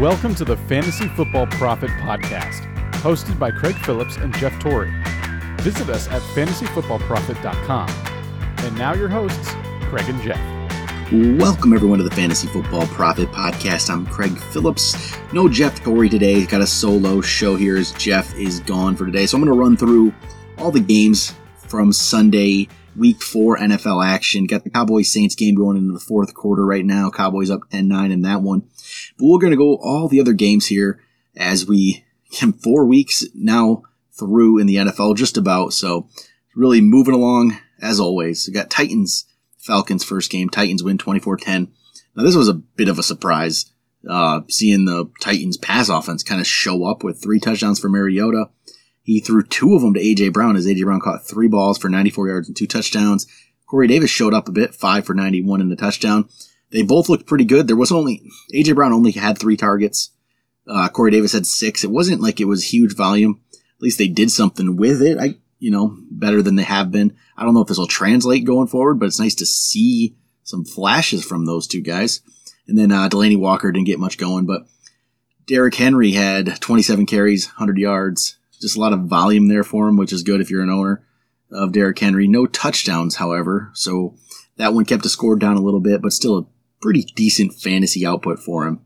Welcome to the Fantasy Football Prophet Podcast, hosted by Craig Phillips and Jeff Torrey. Visit us at fantasyfootballprophet.com. And now your hosts, Craig and Jeff. Welcome everyone to the Fantasy Football Prophet Podcast. I'm Craig Phillips. No Jeff Torrey today. Got a solo show here as Jeff is gone for today. So I'm going to run through all the games from Sunday, week four NFL action. Got the Cowboys Saints game going into the fourth quarter right now. Cowboys up 10 9 in that one. But we're going to go all the other games here as we four weeks now through in the NFL, just about. So really moving along as always. We got Titans Falcons first game. Titans win 24-10. Now this was a bit of a surprise, uh, seeing the Titans pass offense kind of show up with three touchdowns for Mariota. He threw two of them to AJ Brown as AJ Brown caught three balls for 94 yards and two touchdowns. Corey Davis showed up a bit, five for 91 in the touchdown. They both looked pretty good. There was only AJ Brown only had three targets. Uh, Corey Davis had six. It wasn't like it was huge volume. At least they did something with it. I, you know, better than they have been. I don't know if this will translate going forward, but it's nice to see some flashes from those two guys. And then uh, Delanie Walker didn't get much going, but Derrick Henry had 27 carries, 100 yards, just a lot of volume there for him, which is good if you're an owner of Derrick Henry. No touchdowns, however, so that one kept the score down a little bit, but still a pretty decent fantasy output for him.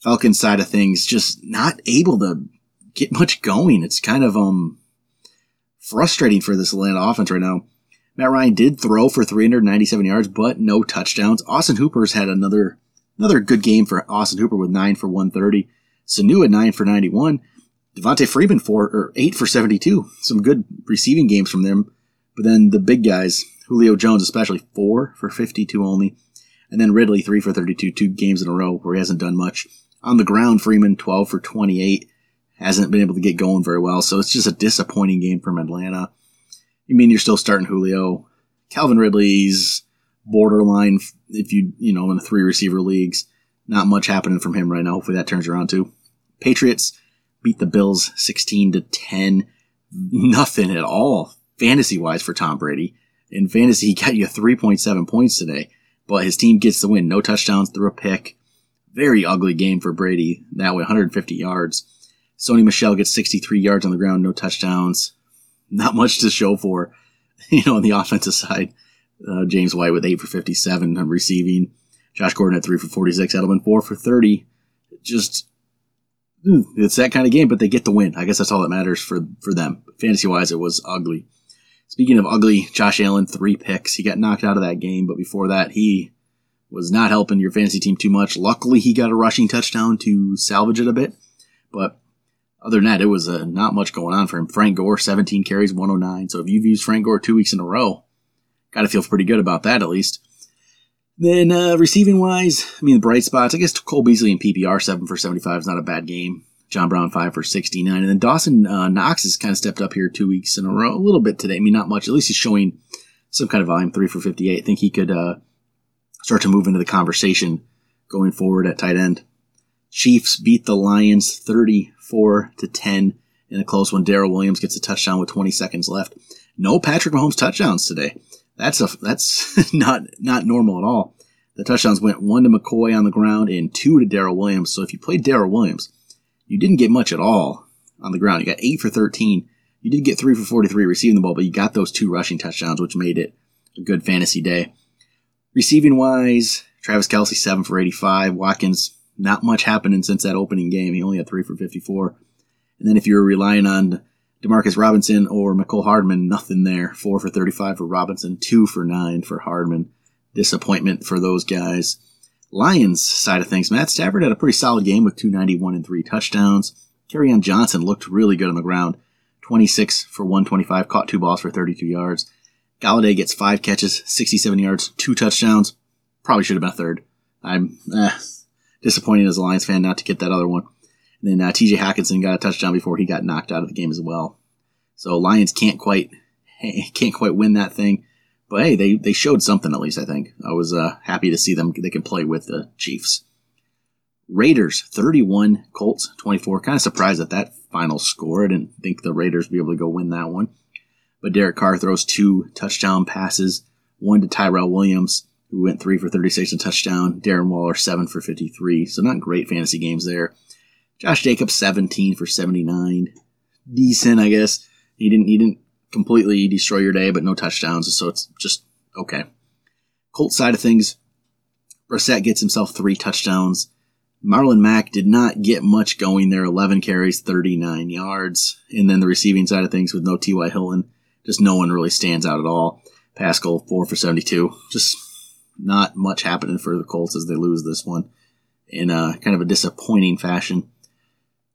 Falcons side of things, just not able to get much going. It's kind of um frustrating for this Atlanta offense right now. Matt Ryan did throw for 397 yards, but no touchdowns. Austin Hooper's had another another good game for Austin Hooper with nine for 130. Sanu at nine for 91. Devonta Freeman four or eight for 72. Some good receiving games from them. But then the big guys, Julio Jones especially, four for 52 only. And then Ridley, three for 32, two games in a row where he hasn't done much. On the ground, Freeman, 12 for 28, hasn't been able to get going very well. So it's just a disappointing game from Atlanta. You mean you're still starting Julio? Calvin Ridley's borderline, if you, you know, in the three receiver leagues. Not much happening from him right now. Hopefully that turns around too. Patriots beat the Bills 16 to 10. Nothing at all fantasy wise for Tom Brady. In fantasy, he got you 3.7 points today but his team gets the win. No touchdowns, threw a pick. Very ugly game for Brady. That way, 150 yards. Sony Michel gets 63 yards on the ground, no touchdowns. Not much to show for, you know, on the offensive side. Uh, James White with 8 for 57 on receiving. Josh Gordon at 3 for 46. Edelman 4 for 30. Just, it's that kind of game, but they get the win. I guess that's all that matters for, for them. Fantasy wise, it was ugly. Speaking of ugly, Josh Allen, three picks. He got knocked out of that game, but before that, he was not helping your fantasy team too much. Luckily, he got a rushing touchdown to salvage it a bit. But other than that, it was uh, not much going on for him. Frank Gore, 17 carries, 109. So if you've used Frank Gore two weeks in a row, got to feel pretty good about that at least. Then uh, receiving wise, I mean, the bright spots, I guess Cole Beasley in PPR, 7 for 75 is not a bad game. John Brown five for 69. And then Dawson uh, Knox has kind of stepped up here two weeks in a row, a little bit today. I mean, not much. At least he's showing some kind of volume, three for 58. I think he could uh, start to move into the conversation going forward at tight end. Chiefs beat the Lions 34 to 10 in a close one. Darrel Williams gets a touchdown with 20 seconds left. No Patrick Mahomes touchdowns today. That's a that's not not normal at all. The touchdowns went one to McCoy on the ground and two to Darrel Williams. So if you played Darrel Williams, you didn't get much at all on the ground. You got 8 for 13. You did get 3 for 43 receiving the ball, but you got those two rushing touchdowns, which made it a good fantasy day. Receiving wise, Travis Kelce 7 for 85. Watkins, not much happening since that opening game. He only had 3 for 54. And then if you're relying on Demarcus Robinson or Mecole Hardman, nothing there. 4 for 35 for Robinson, 2 for 9 for Hardman. Disappointment for those guys. Lions side of things, Matt Stafford had a pretty solid game with 291 and three touchdowns. Kerryon Johnson looked really good on the ground. 26 for 125, caught two balls for 32 yards. Golladay gets five catches, 67 yards, two touchdowns. Probably should have been a third. I'm eh, disappointed as a Lions fan not to get that other one. And then uh, TJ Hockenson got a touchdown before he got knocked out of the game as well. So Lions can't quite can't quite win that thing. But hey, they, they showed something at least, I think. I was uh, happy to see them. They can play with the Chiefs. Raiders 31, Colts 24. Kind of surprised at that final score. I didn't think the Raiders would be able to go win that one. But Derek Carr throws two touchdown passes, one to Tyrell Williams, who went three for 36 and touchdown. Darren Waller, seven for 53. So not great fantasy games there. Josh Jacobs, 17 for 79. Decent, I guess. He didn't, he didn't completely destroy your day, but no touchdowns. So it's just okay. Colt side of things, Brissett gets himself three touchdowns. Marlon Mack did not get much going there. 11 carries, 39 yards. And then the receiving side of things with no T.Y. Hilton, just no one really stands out at all. Pascal, 4 for 72. Just not much happening for the Colts as they lose this one in a kind of a disappointing fashion.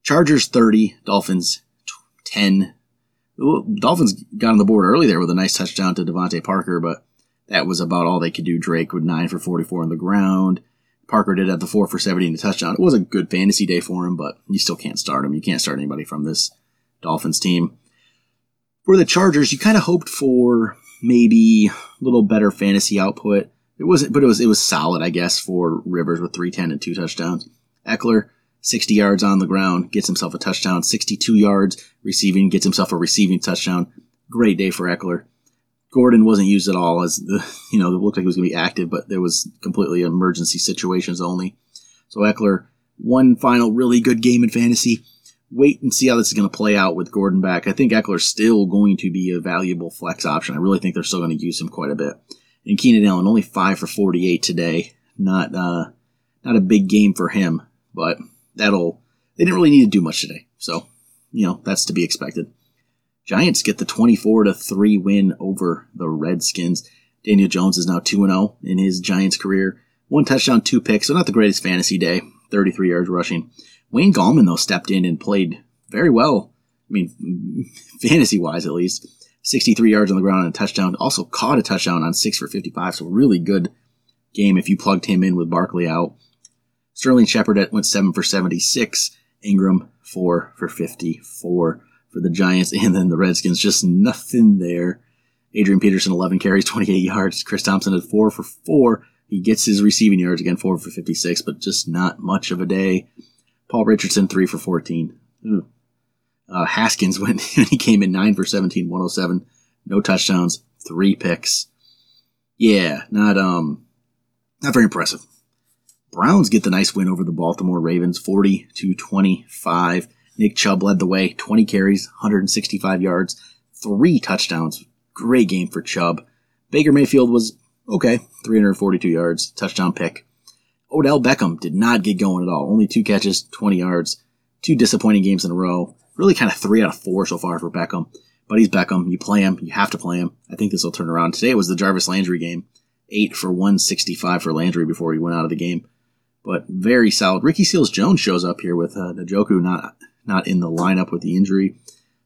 Chargers 30, Dolphins 10. Dolphins got on the board early there with a nice touchdown to DeVante Parker, but that was about all they could do. Drake with 9 for 44 on the ground. Parker did have the 4 for 70 and a touchdown. It was a good fantasy day for him, but you still can't start him. You can't start anybody from this Dolphins team. For the Chargers, you kind of hoped for maybe a little better fantasy output. It wasn't, but it was it was solid, I guess, for Rivers with 310 and two touchdowns. Ekeler, 60 yards on the ground, gets himself a touchdown. 62 yards receiving, gets himself a receiving touchdown. Great day for Ekeler. Gordon wasn't used at all as the you know it looked like he was going to be active, but there was completely emergency situations only. So Ekeler, one final really good game in fantasy. Wait and see how this is going to play out with Gordon back. I think Ekeler's still going to be a valuable flex option. I really think they're still going to use him quite a bit. And Keenan Allen only five for 48 today. Not uh, not a big game for him, but that'll they didn't really need to do much today. So you know that's to be expected. Giants get the 24 to 3 win over the Redskins. Daniel Jones is now 2 0 in his Giants career. One touchdown, two picks, so not the greatest fantasy day. 33 yards rushing. Wayne Gallman, though, stepped in and played very well. I mean, fantasy wise, at least. 63 yards on the ground and a touchdown. Also caught a touchdown on 6 for 55, so really good game if you plugged him in with Barkley out. Sterling Shepard went 7 for 76. Ingram, 4 for 54 for the Giants and then the Redskins. Just nothing there. Adrian Peterson, 11 carries, 28 yards. Chris Thompson had 4 for 4. He gets his receiving yards again, 4 for 56, but just not much of a day. Paul Richardson, 3 for 14. Uh, Haskins went, he came in 9 for 17, 107. No touchdowns, 3 picks. Yeah, not, um, not very impressive. Browns get the nice win over the Baltimore Ravens, 40 to 25. Nick Chubb led the way, 20 carries, 165 yards, three touchdowns. Great game for Chubb. Baker Mayfield was okay, 342 yards, touchdown pick. Odell Beckham did not get going at all. Only two catches, 20 yards, two disappointing games in a row. Really kind of three out of four so far for Beckham. But he's Beckham. You play him. You have to play him. I think this will turn around. Today was the Jarvis Landry game. Eight for 165 for Landry before he went out of the game. But very solid. Ricky Seals Jones shows up here with uh, Njoku not not in the lineup with the injury.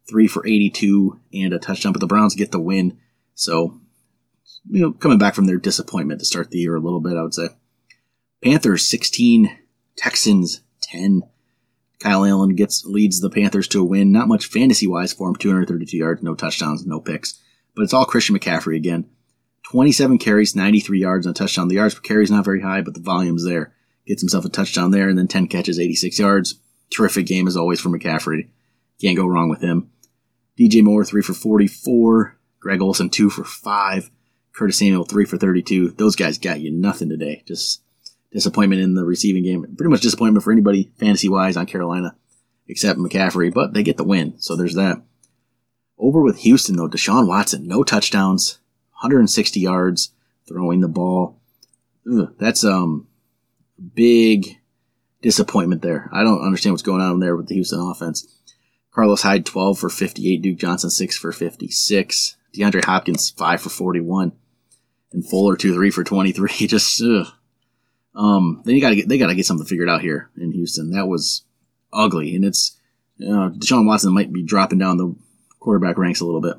Three for 82 and a touchdown, but the Browns get the win. So, you know, coming back from their disappointment to start the year a little bit, I would say. Panthers 16, Texans 10. Kyle Allen gets leads the Panthers to a win. Not much fantasy wise for him. 232 yards, no touchdowns, no picks. But it's all Christian McCaffrey again. 27 carries, 93 yards, and a touchdown. The yards per carry is not very high, but the volume's there. Gets himself a touchdown there, and then 10 catches, 86 yards. Terrific game as always for McCaffrey. Can't go wrong with him. DJ Moore, 3 for 44. Greg Olsen, 2 for 5. Curtis Samuel, 3 for 32. Those guys got you nothing today. Just disappointment in the receiving game. Pretty much disappointment for anybody fantasy wise on Carolina, except McCaffrey, but they get the win. So there's that. Over with Houston, though, Deshaun Watson, no touchdowns, 160 yards throwing the ball. Ugh, that's um big disappointment there. I don't understand what's going on there with the Houston offense. Carlos Hyde, 12 for 58. Duke Johnson, 6 for 56. DeAndre Hopkins, 5 for 41. And Fuller, 2 3 for 23. Just, ugh. Um, then you gotta get, they gotta get something figured out here in Houston. That was ugly. And it's, know, Deshaun Watson might be dropping down the quarterback ranks a little bit.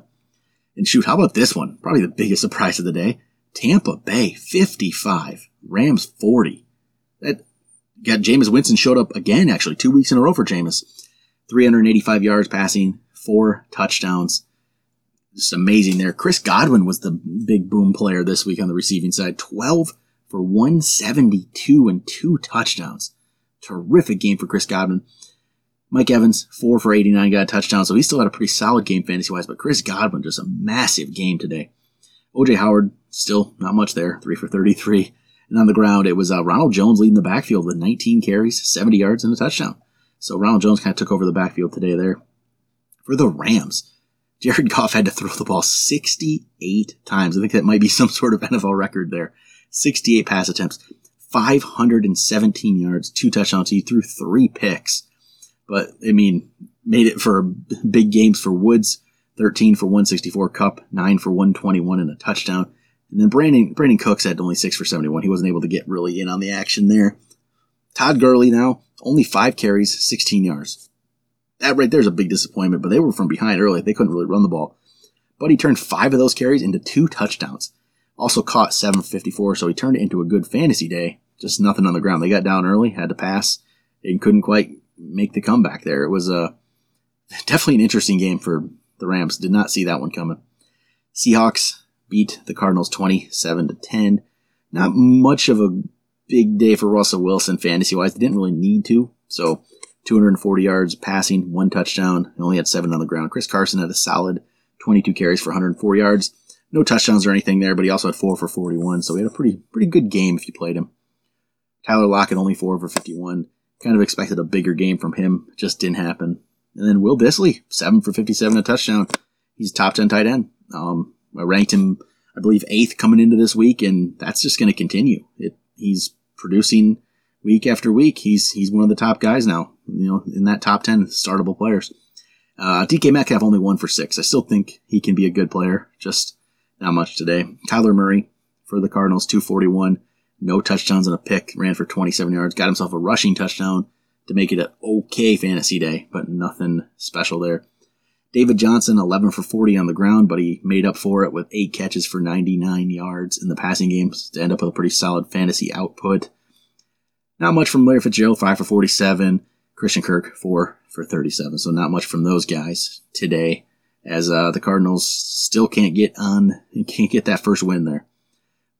And shoot, how about this one? Probably the biggest surprise of the day. Tampa Bay, 55. Rams, 40. Got Jameis Winston showed up again, actually, two weeks in a row for Jameis. 385 yards passing, four touchdowns. Just amazing there. Chris Godwin was the big boom player this week on the receiving side. 12 for 172 and two touchdowns. Terrific game for Chris Godwin. Mike Evans, 4 for 89, got a touchdown, so he still had a pretty solid game fantasy wise, but Chris Godwin, just a massive game today. OJ Howard, still not much there, 3 for 33. And on the ground, it was uh, Ronald Jones leading the backfield with 19 carries, 70 yards, and a touchdown. So Ronald Jones kind of took over the backfield today there. For the Rams, Jared Goff had to throw the ball 68 times. I think that might be some sort of NFL record there. 68 pass attempts, 517 yards, two touchdowns. He threw three picks. But, I mean, made it for big games for Woods 13 for 164, Kupp 9 for 121 and a touchdown. And then Brandon Brandin Cooks had only 6 for 71. He wasn't able to get really in on the action there. Todd Gurley now, only 5 carries, 16 yards. That right there is a big disappointment, but they were from behind early. They couldn't really run the ball. But he turned 5 of those carries into 2 touchdowns. Also caught 754, so he turned it into a good fantasy day. Just nothing on the ground. They got down early, had to pass, and couldn't quite make the comeback there. It was uh, a definitely an interesting game for the Rams. Did not see that one coming. Seahawks beat the Cardinals 27 to 10. Not much of a big day for Russell Wilson fantasy wise. They didn't really need to. So 240 yards passing, one touchdown, and only had seven on the ground. Chris Carson had a solid 22 carries for 104 yards no touchdowns or anything there, but he also had four for 41, so he had a pretty pretty good game if you played him. Tyler Lockett only four for 51. Kind of expected a bigger game from him, just didn't happen. And then Will Dissly, seven for 57, a touchdown. He's top 10 tight end. Um, I ranked him, I believe, eighth coming into this week, and that's just going to continue. It, he's producing week after week. He's he's one of the top guys now. You know, in that top 10 startable players. Uh, DK Metcalf only one for six. I still think he can be a good player. Just not much today. Kyler Murray for the Cardinals, 241. No touchdowns and a pick. Ran for 27 yards. Got himself a rushing touchdown to make it an okay fantasy day, but nothing special there. David Johnson, 11 for 40 on the ground, but he made up for it with eight catches for 99 yards in the passing games to end up with a pretty solid fantasy output. Not much from Larry Fitzgerald, 5 for 47. Christian Kirk, 4 for 37. So not much from those guys today as uh, the Cardinals still can't get on, and can't get that first win there.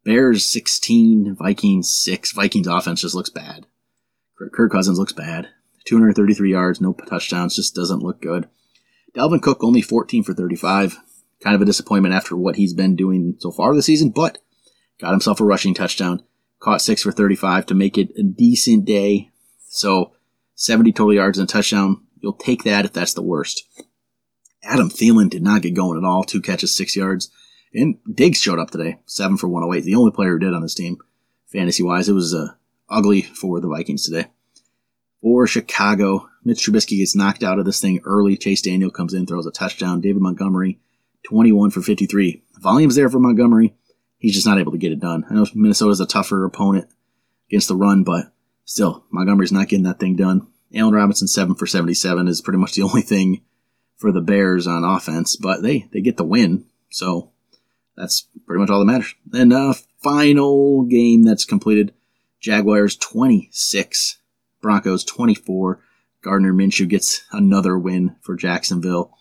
Bears 16, Vikings 6. Vikings offense just looks bad. Kirk Cousins looks bad. 233 yards, no touchdowns, just doesn't look good. Dalvin Cook only 14 for 35. Kind of a disappointment after what he's been doing so far this season, but got himself a rushing touchdown. Caught 6 for 35 to make it a decent day. So 70 total yards and a touchdown. You'll take that if that's the worst. Adam Thielen did not get going at all. Two catches, six yards. And Diggs showed up today, seven for 108. The only player who did on this team, fantasy wise. It was uh, ugly for the Vikings today. For Chicago, Mitch Trubisky gets knocked out of this thing early. Chase Daniel comes in, throws a touchdown. David Montgomery, 21 for 53. Volume's there for Montgomery. He's just not able to get it done. I know Minnesota's a tougher opponent against the run, but still, Montgomery's not getting that thing done. Allen Robinson, 7 for 77, is pretty much the only thing for the Bears on offense, but they, they get the win. So that's pretty much all that matters. And uh, final game that's completed Jaguars 26, Broncos 24. Gardner Minshew gets another win for Jacksonville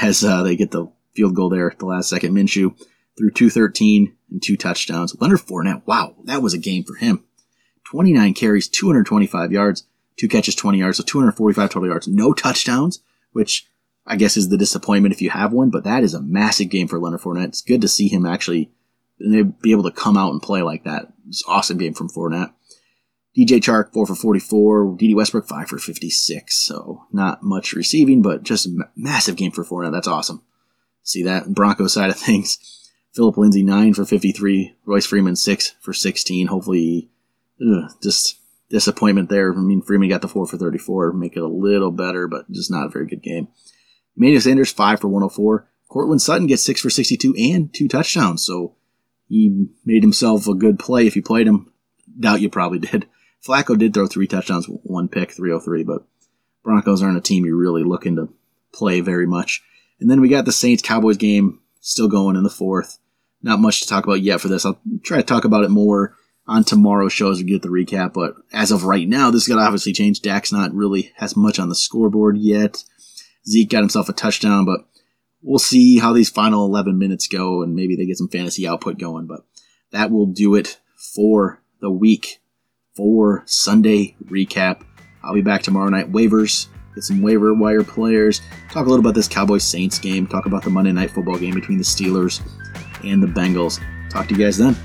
as uh, they get the field goal there at the last second. Minshew threw 213 and two touchdowns. Leonard Fournette, wow, that was a game for him. 29 carries, 225 yards, two catches, 20 yards, so 245 total yards, no touchdowns, which I guess is the disappointment if you have one, but that is a massive game for Leonard Fournette. It's good to see him actually be able to come out and play like that. It's an awesome game from Fournette. DJ Chark, 4 for 44. Dede Westbrook, 5 for 56. So not much receiving, but just a massive game for Fournette. That's awesome. See that Broncos side of things. Philip Lindsay, 9 for 53. Royce Freeman, 6 for 16. Hopefully, ugh, just disappointment there. I mean, Freeman got the 4 for 34. Make it a little better, but just not a very good game. Emmanuel Sanders, 5 for 104. Courtland Sutton gets 6 for 62 and two touchdowns. So he made himself a good play if you played him. Doubt you probably did. Flacco did throw three touchdowns, one pick, 303, but Broncos aren't a team you're really looking to play very much. And then we got the Saints Cowboys game still going in the fourth. Not much to talk about yet for this. I'll try to talk about it more on tomorrow's show as we get the recap. But as of right now, this is going to obviously change. Dak's not really has much on the scoreboard yet. Zeke got himself a touchdown, but we'll see how these final 11 minutes go and maybe they get some fantasy output going. But that will do it for the week for Sunday recap. I'll be back tomorrow night. Waivers, get some waiver wire players, talk a little about this Cowboys Saints game, talk about the Monday night football game between the Steelers and the Bengals, Talk to you guys then.